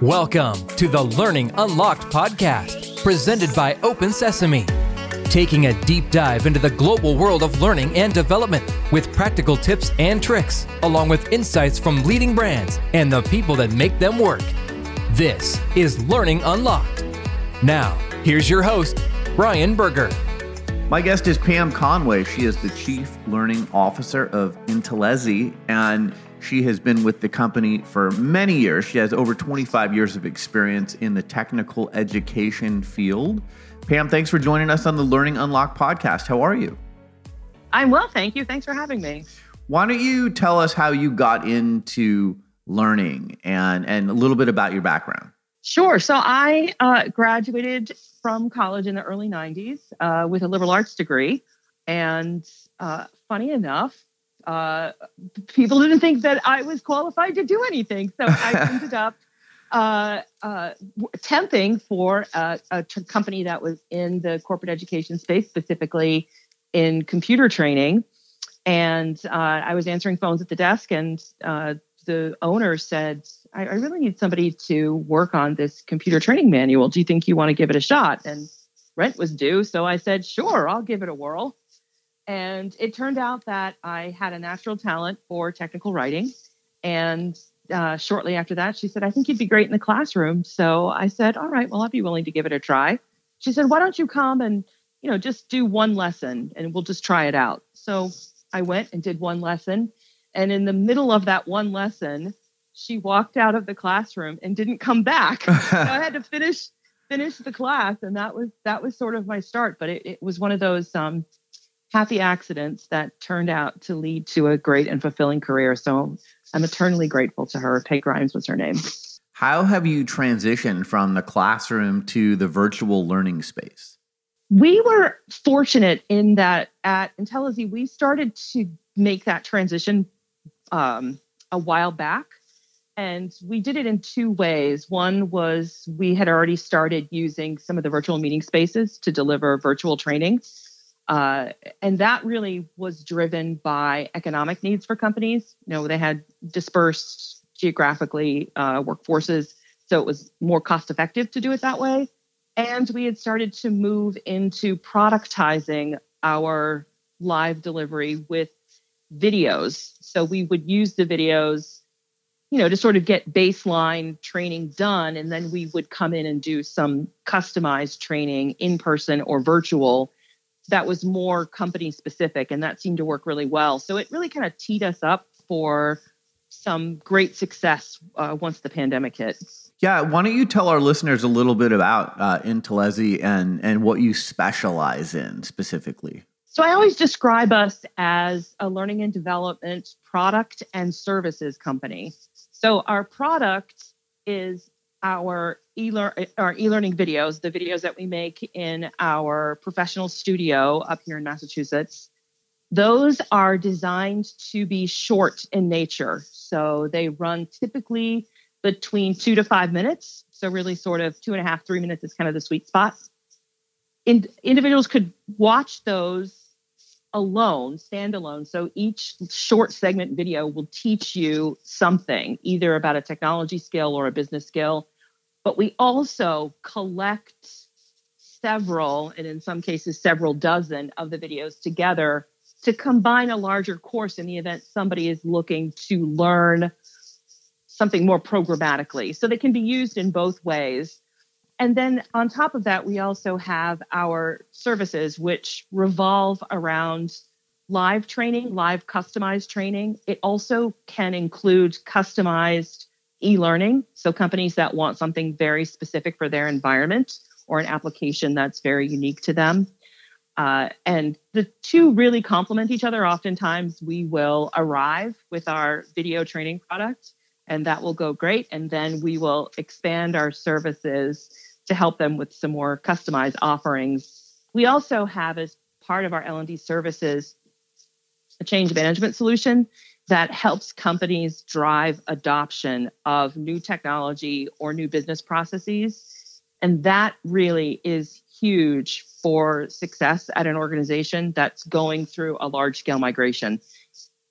Welcome to the Learning Unlocked podcast, presented by Open Sesame. Taking a deep dive into the global world of learning and development with practical tips and tricks, along with insights from leading brands and the people that make them work. This is Learning Unlocked. Now, here's your host, Brian Berger. My guest is Pam Conway. She is the Chief Learning Officer of Intellezy, and she has been with the company for many years. She has over 25 years of experience in the technical education field. Pam, thanks for joining us on the Learning Unlock podcast. How are you? I'm well, thank you. Thanks for having me. Why don't you tell us how you got into learning and, and a little bit about your background? Sure. So I uh, graduated from college in the early 90s uh, with a liberal arts degree. And uh, funny enough, uh, people didn't think that I was qualified to do anything. So I ended up uh, uh, temping for a, a t- company that was in the corporate education space, specifically in computer training. And uh, I was answering phones at the desk, and uh, the owner said, I, I really need somebody to work on this computer training manual. Do you think you want to give it a shot? And rent was due. So I said, sure, I'll give it a whirl. And it turned out that I had a natural talent for technical writing. And uh, shortly after that, she said, I think you'd be great in the classroom. So I said, All right, well, I'll be willing to give it a try. She said, Why don't you come and, you know, just do one lesson and we'll just try it out. So I went and did one lesson. And in the middle of that one lesson, she walked out of the classroom and didn't come back. so I had to finish finish the class, and that was that was sort of my start. But it, it was one of those um, happy accidents that turned out to lead to a great and fulfilling career. So I'm eternally grateful to her. Peg Grimes was her name. How have you transitioned from the classroom to the virtual learning space? We were fortunate in that at Intellezy, we started to make that transition um, a while back. And we did it in two ways. One was we had already started using some of the virtual meeting spaces to deliver virtual training. Uh, and that really was driven by economic needs for companies. You know, they had dispersed geographically uh, workforces, so it was more cost effective to do it that way. And we had started to move into productizing our live delivery with videos. So we would use the videos, you know, to sort of get baseline training done. And then we would come in and do some customized training in person or virtual that was more company specific and that seemed to work really well. So it really kind of teed us up for some great success uh, once the pandemic hit. Yeah why don't you tell our listeners a little bit about uh, Intellezy and and what you specialize in specifically? So i always describe us as a learning and development product and services company. So our product is our e-learn our e-learning videos, the videos that we make in our professional studio up here in Massachusetts. Those are designed to be short in nature. So they run typically between two to five minutes. So really sort of two and a half, three minutes is kind of the sweet spot. In, individuals could watch those alone, standalone. So each short segment video will teach you something, either about a technology skill or a business skill. But we also collect several, and in some cases, several dozen of the videos together to combine a larger course in the event somebody is looking to learn something more programmatically. So they can be used in both ways. And then on top of that, we also have our services, which revolve around live training, live customized training. It also can include customized e learning. So companies that want something very specific for their environment or an application that's very unique to them. Uh, and the two really complement each other. Oftentimes, we will arrive with our video training product, and that will go great. And then we will expand our services to help them with some more customized offerings. We also have, as part of our L&D services, a change management solution that helps companies drive adoption of new technology or new business processes. And that really is huge for success at an organization that's going through a large scale migration.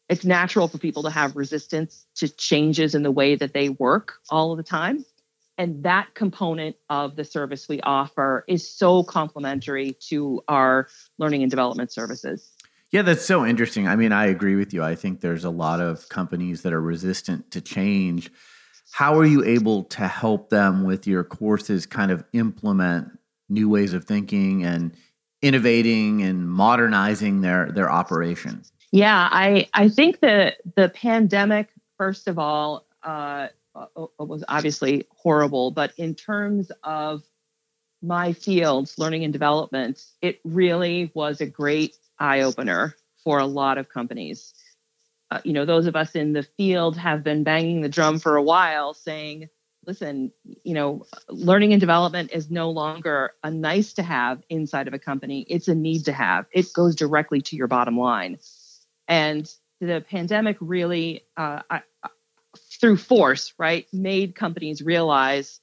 It's natural for people to have resistance to changes in the way that they work all of the time. And that component of the service we offer is so complementary to our learning and development services. Yeah, that's so interesting. I mean, I agree with you. I think there's a lot of companies that are resistant to change. How are you able to help them with your courses kind of implement new ways of thinking and innovating and modernizing their their operations? Yeah, I I think that the pandemic, first of all, uh, was obviously horrible, but in terms of my fields, learning and development, it really was a great eye opener for a lot of companies. Uh, you know, those of us in the field have been banging the drum for a while, saying listen, you know, learning and development is no longer a nice to have inside of a company. It's a need to have. It goes directly to your bottom line. And the pandemic really, uh, I, through force, right, made companies realize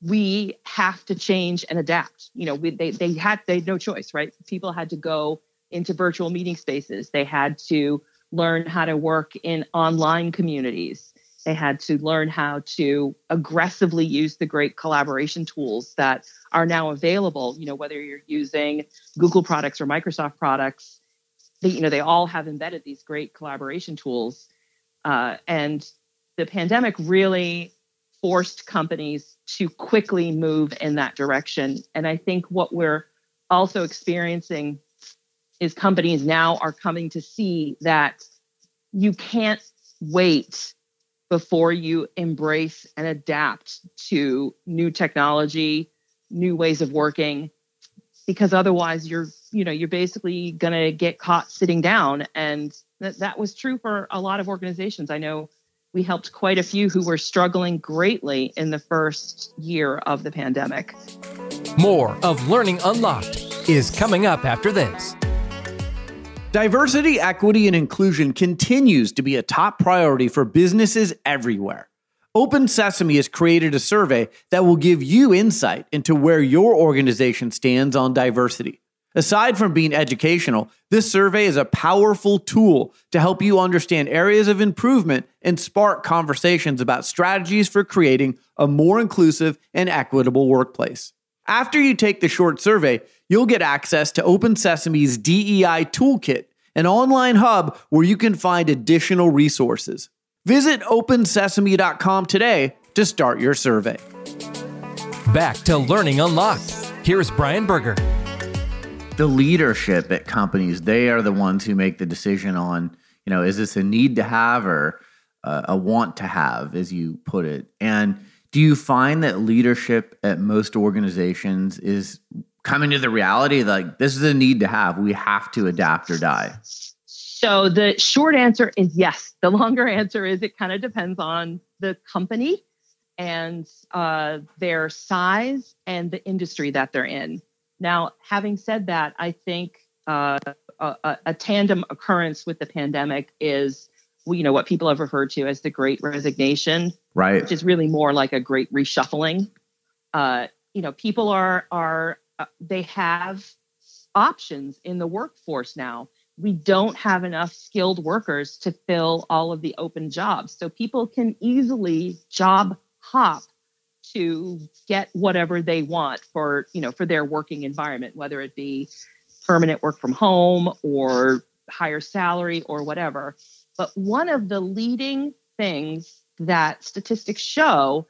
we have to change and adapt. You know, we, they they had they had no choice, right? People had to go into virtual meeting spaces. They had to learn how to work in online communities they had to learn how to aggressively use the great collaboration tools that are now available. You know, whether you're using Google products or Microsoft products, they, you know, they all have embedded these great collaboration tools. Uh, and the pandemic really forced companies to quickly move in that direction. And I think what we're also experiencing is companies now are coming to see that you can't wait before you embrace and adapt to new technology, new ways of working because otherwise you're you know you're basically going to get caught sitting down and that, that was true for a lot of organizations i know we helped quite a few who were struggling greatly in the first year of the pandemic more of learning unlocked is coming up after this Diversity, equity, and inclusion continues to be a top priority for businesses everywhere. Open Sesame has created a survey that will give you insight into where your organization stands on diversity. Aside from being educational, this survey is a powerful tool to help you understand areas of improvement and spark conversations about strategies for creating a more inclusive and equitable workplace. After you take the short survey, you'll get access to Open Sesame's DEI Toolkit, an online hub where you can find additional resources. Visit opensesame.com today to start your survey. Back to Learning Unlocked. Here's Brian Berger. The leadership at companies, they are the ones who make the decision on, you know, is this a need to have or uh, a want to have, as you put it. And do you find that leadership at most organizations is coming to the reality like this is a need to have? We have to adapt or die. So the short answer is yes. The longer answer is it kind of depends on the company and uh, their size and the industry that they're in. Now, having said that, I think uh, a, a, tandem occurrence with the pandemic is you know what people have referred to as the great resignation right. which is really more like a great reshuffling. Uh, you know people are are uh, they have options in the workforce now. We don't have enough skilled workers to fill all of the open jobs. So people can easily job hop to get whatever they want for you know for their working environment whether it be permanent work from home or higher salary or whatever but one of the leading things that statistics show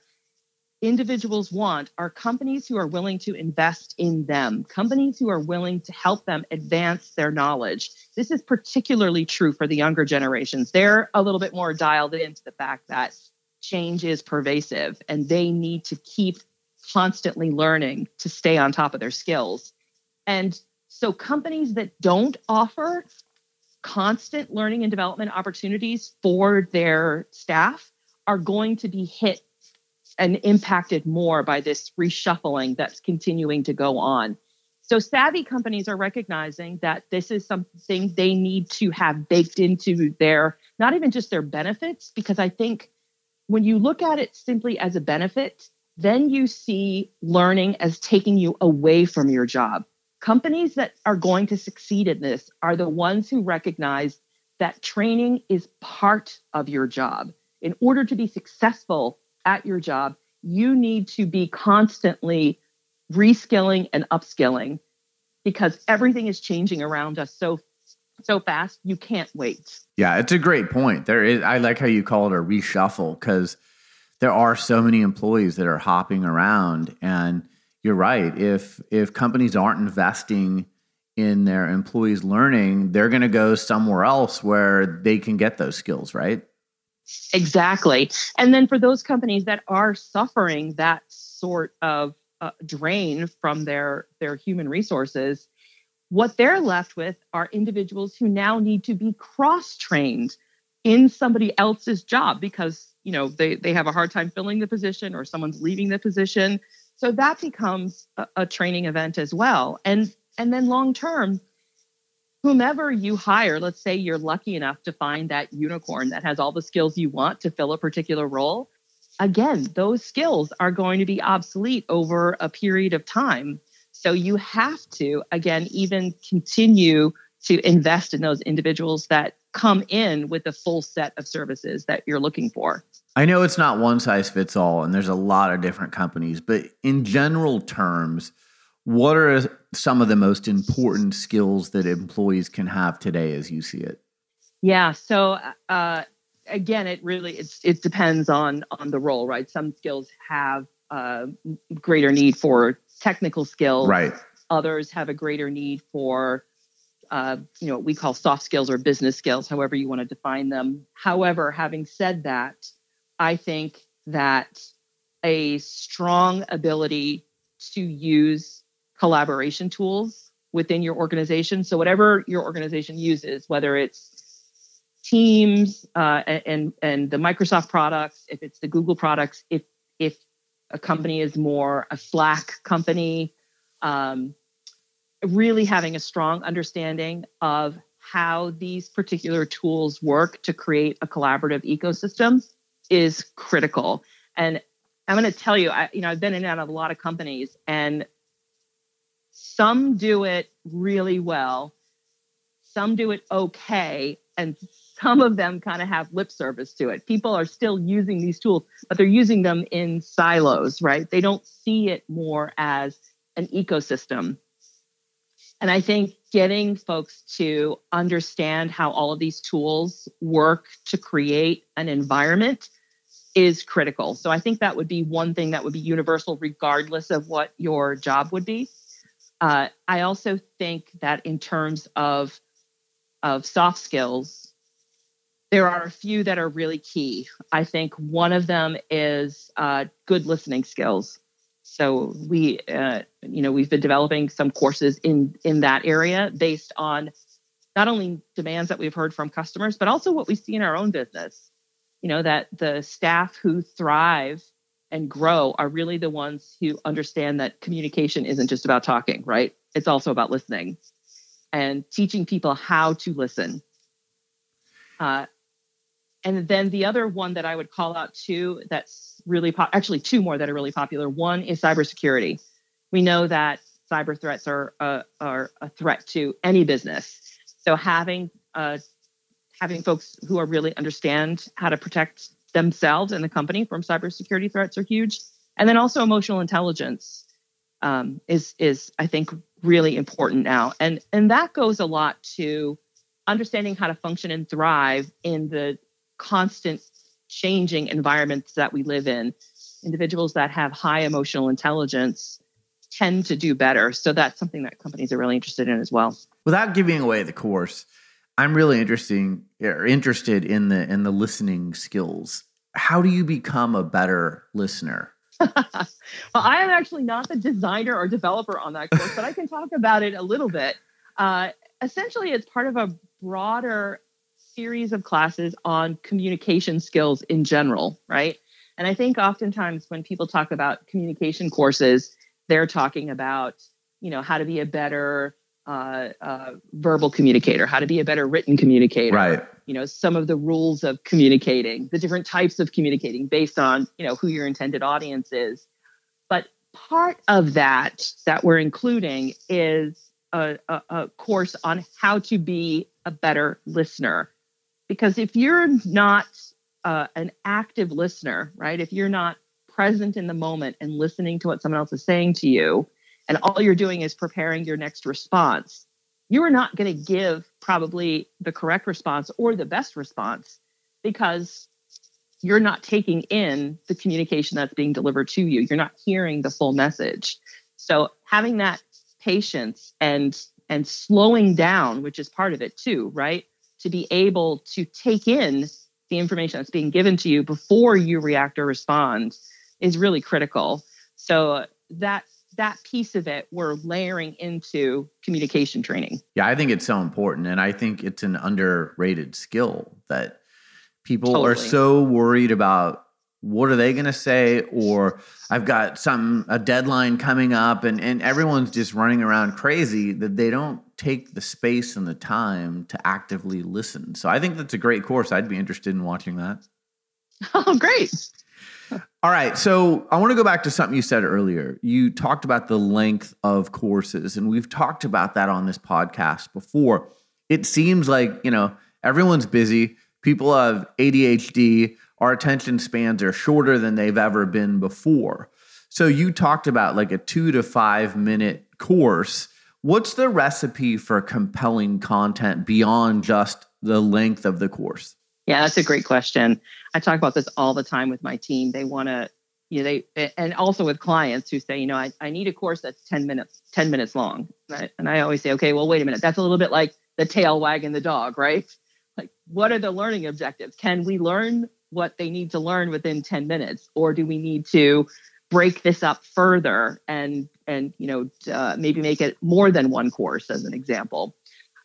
individuals want are companies who are willing to invest in them, companies who are willing to help them advance their knowledge. This is particularly true for the younger generations. They're a little bit more dialed into the fact that change is pervasive and they need to keep constantly learning to stay on top of their skills. And so companies that don't offer constant learning and development opportunities for their staff are going to be hit and impacted more by this reshuffling that's continuing to go on. So, savvy companies are recognizing that this is something they need to have baked into their, not even just their benefits, because I think when you look at it simply as a benefit, then you see learning as taking you away from your job. Companies that are going to succeed in this are the ones who recognize that training is part of your job. In order to be successful at your job, you need to be constantly reskilling and upskilling because everything is changing around us so so fast you can't wait. Yeah it's a great point. There is i like how you call it a reshuffle because there are so many employees that are hopping around. And you're right if if companies aren't investing in their employees learning they're going to go somewhere else where they can get those skills right? Exactly. And then for those companies that are suffering that sort of uh, drain from their their human resources, what they're left with are individuals who now need to be cross-trained in somebody else's job because, you know, they they have a hard time filling the position or someone's leaving the position. So that becomes a, a training event as well. And and then long term, whomever you hire, let's say you're lucky enough to find that unicorn that has all the skills you want to fill a particular role, again, those skills are going to be obsolete over a period of time. So you have to, again, even continue to invest in those individuals that come in with the full set of services that you're looking for. I know it's not one size fits all, and there's a lot of different companies, but in general terms, what are some of the most important skills that employees can have today as you see it? Yeah. So uh, again, it really it's, it depends on on the role, right? Some skills have uh, greater need for technical skills. Right. Others have a greater need for uh, you know what we call soft skills or business skills, however you want to define them. However, having said that, I think that a strong ability to use collaboration tools within your organization. So whatever your organization uses, whether it's Teams uh, and and the Microsoft products, if it's the Google products, if if a company is more a Slack company, um, really having a strong understanding of how these particular tools work to create a collaborative ecosystem is critical. And I'm going to tell you, I, you know, I've been in and out of a lot of companies, and some do it really well, some do it okay, and some of them kind of have lip service to it. People are still using these tools, but they're using them in silos, right? They don't see it more as an ecosystem. And I think getting folks to understand how all of these tools work to create an environment is critical. So I think that would be one thing that would be universal, regardless of what your job would be. Uh, I also think that in terms of of soft skills, there are a few that are really key. I think one of them is uh, good listening skills. So we, uh, you know, we've been developing some courses in in that area based on not only demands that we've heard from customers, but also what we see in our own business. You know, that the staff who thrive and grow are really the ones who understand that communication isn't just about talking, right? It's also about listening and teaching people how to listen. Uh, and then the other one that I would call out too, that's really po- actually two more that are really popular. One is cybersecurity. We know that cyber threats are uh, are a threat to any business. So having uh, having folks who are really understand how to protect themselves and the company from cybersecurity threats are huge. And then also emotional intelligence um, is is I think really important now, and and that goes a lot to understanding how to function and thrive in the constant changing environments that we live in. Individuals that have high emotional intelligence tend to do better. So that's something that companies are really interested in as well. Without giving away the course, I'm really interesting or interested in the in the listening skills. How do you become a better listener? well, I am actually not the designer or developer on that course, but I can talk about it a little bit. Uh, essentially, it's part of a broader series of classes on communication skills in general, right? And I think oftentimes when people talk about communication courses, they're talking about, you know, how to be a better uh, uh, verbal communicator, how to be a better written communicator. Right. You know, some of the rules of communicating, the different types of communicating based on, you know, who your intended audience is. But part of that that we're including is a, a, a course on how to be a better listener. Because if you're not uh, an active listener, right, if you're not present in the moment and listening to what someone else is saying to you, and all you're doing is preparing your next response, you are not going to give probably the correct response or the best response because you're not taking in the communication that's being delivered to you. You're not hearing the full message. So having that patience and and slowing down, which is part of it too, right? To be able to take in the information that's being given to you before you react or respond is really critical. So that that piece of it we're layering into communication training. Yeah, I think it's so important and I think it's an underrated skill that people totally. are so worried about what are they going to say or i've got some a deadline coming up and and everyone's just running around crazy that they don't take the space and the time to actively listen. So i think that's a great course. I'd be interested in watching that. Oh great. All right. So i want to go back to something you said earlier. You talked about the length of courses and we've talked about that on this podcast before. It seems like you know everyone's busy. People have adhd our attention spans are shorter than they've ever been before. So you talked about like a two to five minute course. What's the recipe for compelling content beyond just the length of the course? Yeah, that's a great question. I talk about this all the time with my team. They want to, you know, they and also with clients who say, you know, I, I need a course that's 10 minutes, 10 minutes long. I, and I always say, okay, well, wait a minute. That's a little bit like the tail wagging the dog, right? Like, what are the learning objectives? Can we learn what they need to learn within 10 minutes or do we need to break this up further and and you know uh, maybe make it more than one course as an example.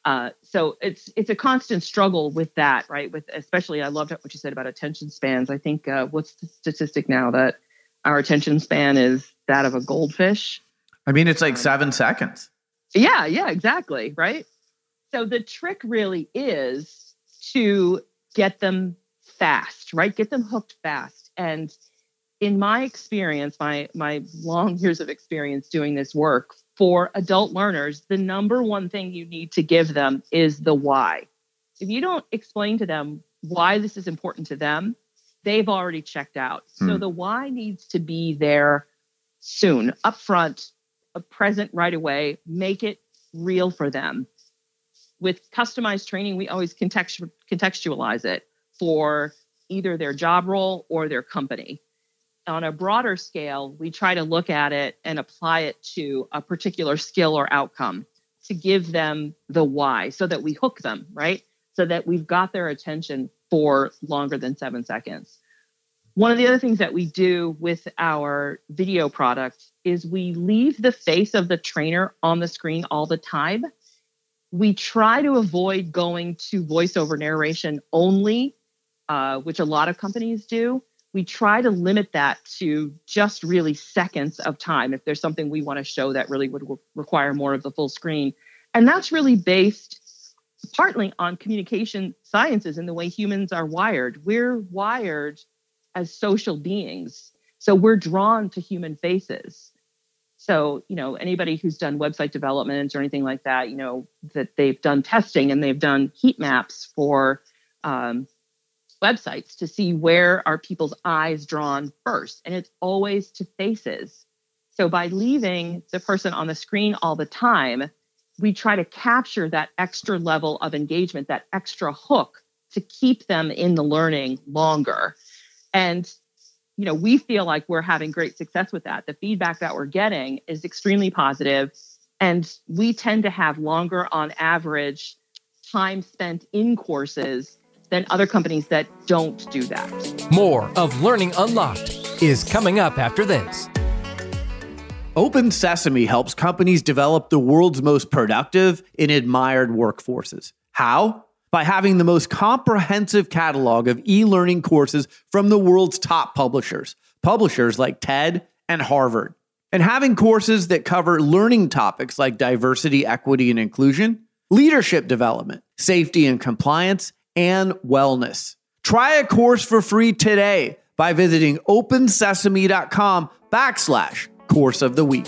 Uh, so it's it's a constant struggle with that right? With especially i loved what you said about attention spans. I think uh, what's the statistic now that our attention span is that of a goldfish? I mean it's like um, seven seconds. Yeah yeah exactly right? So the trick really is to get them fast, right? Get them hooked fast. And in my experience, my my long years of experience doing this work for adult learners, the number one thing you need to give them is the why. If you don't explain to them why this is important to them, they've already checked out. Hmm. So the why needs to be there soon, upfront, present right away, make it real for them. With customized training, we always contextualize it for either their job role or their company. On a broader scale, we try to look at it and apply it to a particular skill or outcome to give them the why so that we hook them, right? So that we've got their attention for longer than seven seconds. One of the other things that we do with our video product is we leave the face of the trainer on the screen all the time. We try to avoid going to voiceover narration only uh, which a lot of companies do, we try to limit that to just really seconds of time if there's something we want to show that really would require more of the full screen. And that's really based partly on communication sciences and the way humans are wired. We're wired as social beings. So we're drawn to human faces. So, you know, anybody who's done website development or anything like that, you know, that they've done testing and they've done heat maps for um, websites to see where are people's eyes drawn first and it's always to faces so by leaving the person on the screen all the time we try to capture that extra level of engagement that extra hook to keep them in the learning longer And you know, we feel like we're having great success with that. The feedback that we're getting is extremely positive, and we tend to have longer on average time spent in courses than other companies that don't do that. More of Learning Unlocked is coming up after this. Open Sesame helps companies develop the world's most productive and admired workforces. How? By having the most comprehensive catalog of e learning courses from the world's top publishers, publishers like TED and Harvard. And having courses that cover learning topics like diversity, equity, and inclusion, leadership development, safety and compliance, and wellness. Try a course for free today by visiting opensesame.com backslash course of the week.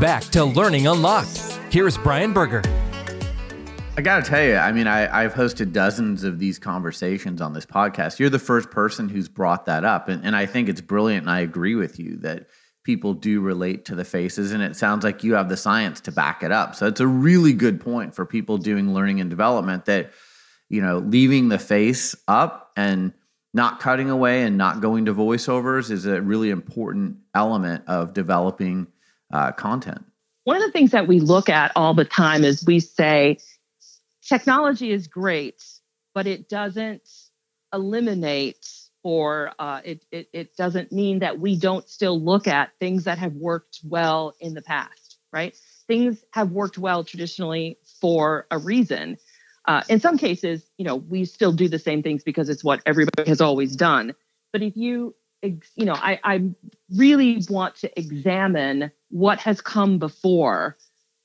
Back to Learning Unlocked. Here's Brian Berger. I got to tell you, I mean, I, have hosted dozens of these conversations on this podcast. You're the first person who's brought that up. And, and I think it's brilliant. And I agree with you that people do relate to the faces. And it sounds like you have the science to back it up. So it's a really good point for people doing learning and development that, you know, leaving the face up and not cutting away and not going to voiceovers is a really important element of developing uh, content. One of the things that we look at all the time is we say technology is great, but it doesn't eliminate or uh, it, it, it doesn't mean that we don't still look at things that have worked well in the past, right? Things have worked well traditionally for a reason. Uh, in some cases, you know, we still do the same things because it's what everybody has always done. But if you you know, I, I really want to examine what has come before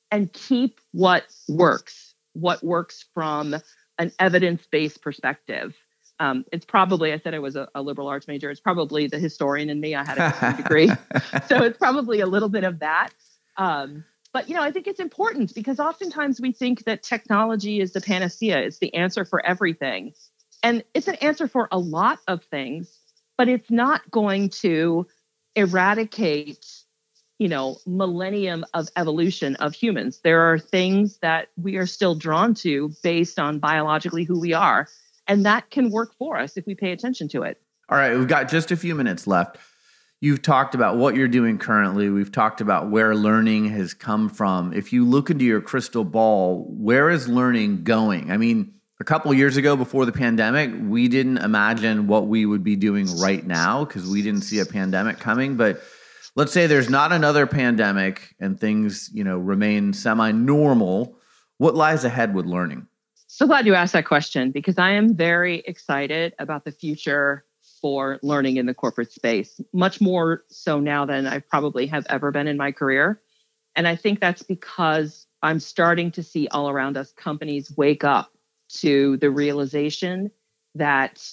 and keep what works, what works from an evidence based perspective. Um, it's probably, I said I was a, a, liberal arts major. It's probably the historian in me. I had a degree. so it's probably a little bit of that. Um, but, you know, I think it's important because oftentimes we think that technology is the panacea, it's the answer for everything. And it's an answer for a lot of things but it's not going to eradicate you know millennium of evolution of humans. There are things that we are still drawn to based on biologically who we are and that can work for us if we pay attention to it. All right we've got just a few minutes left. You've talked about what you're doing currently. We've talked about where learning has come from. If you look into your crystal ball where is learning going? I mean a couple years ago before the pandemic, we didn't imagine what we would be doing right now because we didn't see a pandemic coming. But let's say there's not another pandemic and things, you know, remain semi-normal. What lies ahead with learning? So glad you asked that question because I am very excited about the future for learning in the corporate space, much more so now than I probably have ever been in my career. And I think that's because I'm starting to see all around us companies wake up to the realization that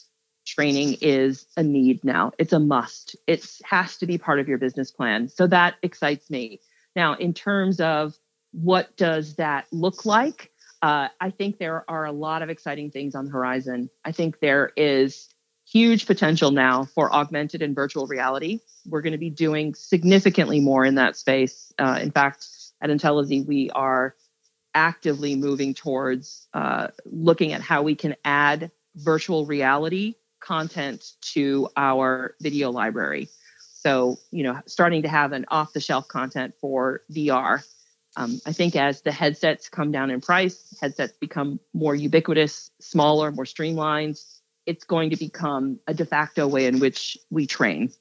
training is a need now. It's a must. It has to be part of your business plan. So that excites me. Now, in terms of what does that look like? Uh, I think there are a lot of exciting things on the horizon. I think there is huge potential now for augmented and virtual reality. We're going to be doing significantly more in that space. Uh, in fact, at Intellezy, we are actively moving towards uh, looking at how we can add virtual reality content to our video library. So, you know, starting to have an off the shelf content for VR. Um, I think as the headsets come down in price, headsets become more ubiquitous, smaller, more streamlined, it's going to become a de facto way in which we train.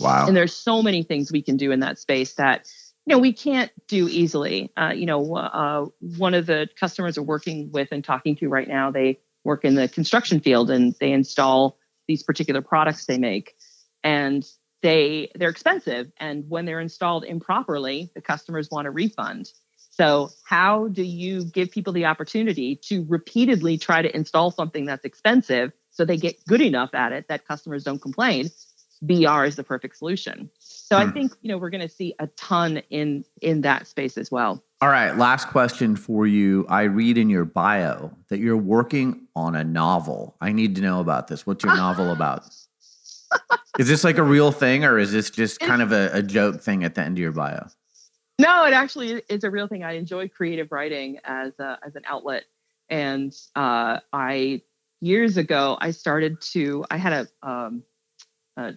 Wow. And there's so many things we can do in that space that you know we can't do easily. Uh, you know uh, one of the customers we're working with and talking to right now they work in the construction field and they install these particular products they make. And they they're expensive. And when they're installed improperly the customers want a refund. So how do you give people the opportunity to repeatedly try to install something that's expensive so they get good enough at it that customers don't complain, VR is the perfect solution. So hmm. I think you know we're going to see a ton in in that space as well. All right, last question for you. I read in your bio that you're working on a novel. I need to know about this. What's your novel about? is this like a real thing or is this just kind of a, a, joke thing at the end of your bio? No, it actually is a real thing. I enjoy creative writing as a, as an outlet, and uh, I years ago I started to. I had a, um, a, a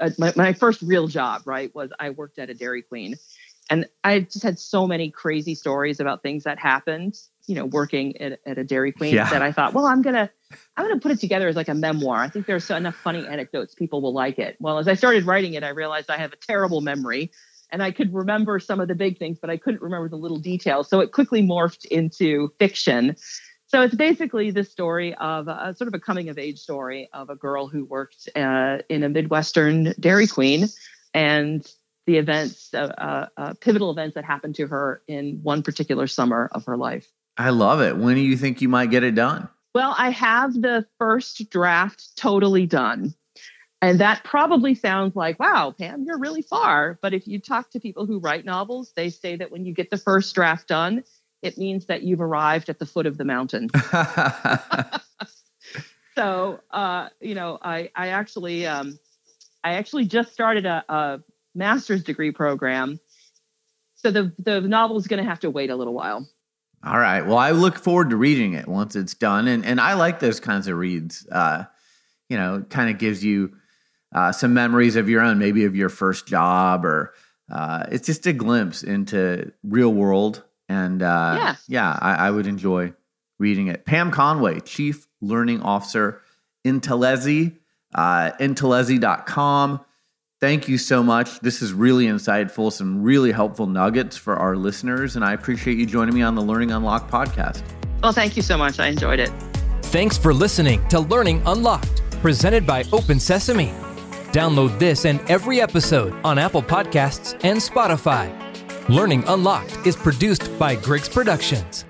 Uh, my, my first real job. Right, was I worked at a Dairy Queen, and I just had so many crazy stories about things that happened. You know, working at, at a Dairy Queen yeah. that I thought, well, I'm gonna I'm gonna put it together as like a memoir. I think there's enough funny anecdotes people will like it. Well, as I started writing it, I realized I have a terrible memory and I could remember some of the big things, but I couldn't remember the little details. So it quickly morphed into fiction. So it's basically the story of a, sort of a coming of age story of a girl who worked uh, in a Midwestern Dairy Queen and the events, uh, uh, uh, pivotal events that happened to her in one particular summer of her life. I love it. When do you think you might get it done? Well, I have the first draft totally done. And that probably sounds like, wow, Pam, you're really far. But if you talk to people who write novels, they say that when you get the first draft done, it means that you've arrived at the foot of the mountain. so, uh, you know, I, I actually, um, I actually just started a, a master's degree program. So the, the novel is going to have to wait a little while. All right. Well, I look forward to reading it once it's done. And, and I like those kinds of reads. Uh, you know, kind of gives you uh, some memories of your own, maybe of your first job, or uh, it's just a glimpse into real world. And uh, yeah, yeah I, I, would enjoy reading it. Pam Conway, Chief Learning Officer, Intellezy, uh, Intellezy.com. Thank you so much. This is really insightful, some really helpful nuggets for our listeners. And I appreciate you joining me on the Learning Unlocked podcast. Well, thank you so much. I enjoyed it. Thanks for listening to Learning Unlocked, presented by Open Sesame. Download this and every episode on Apple Podcasts and Spotify. Learning Unlocked is produced by Griggs Productions.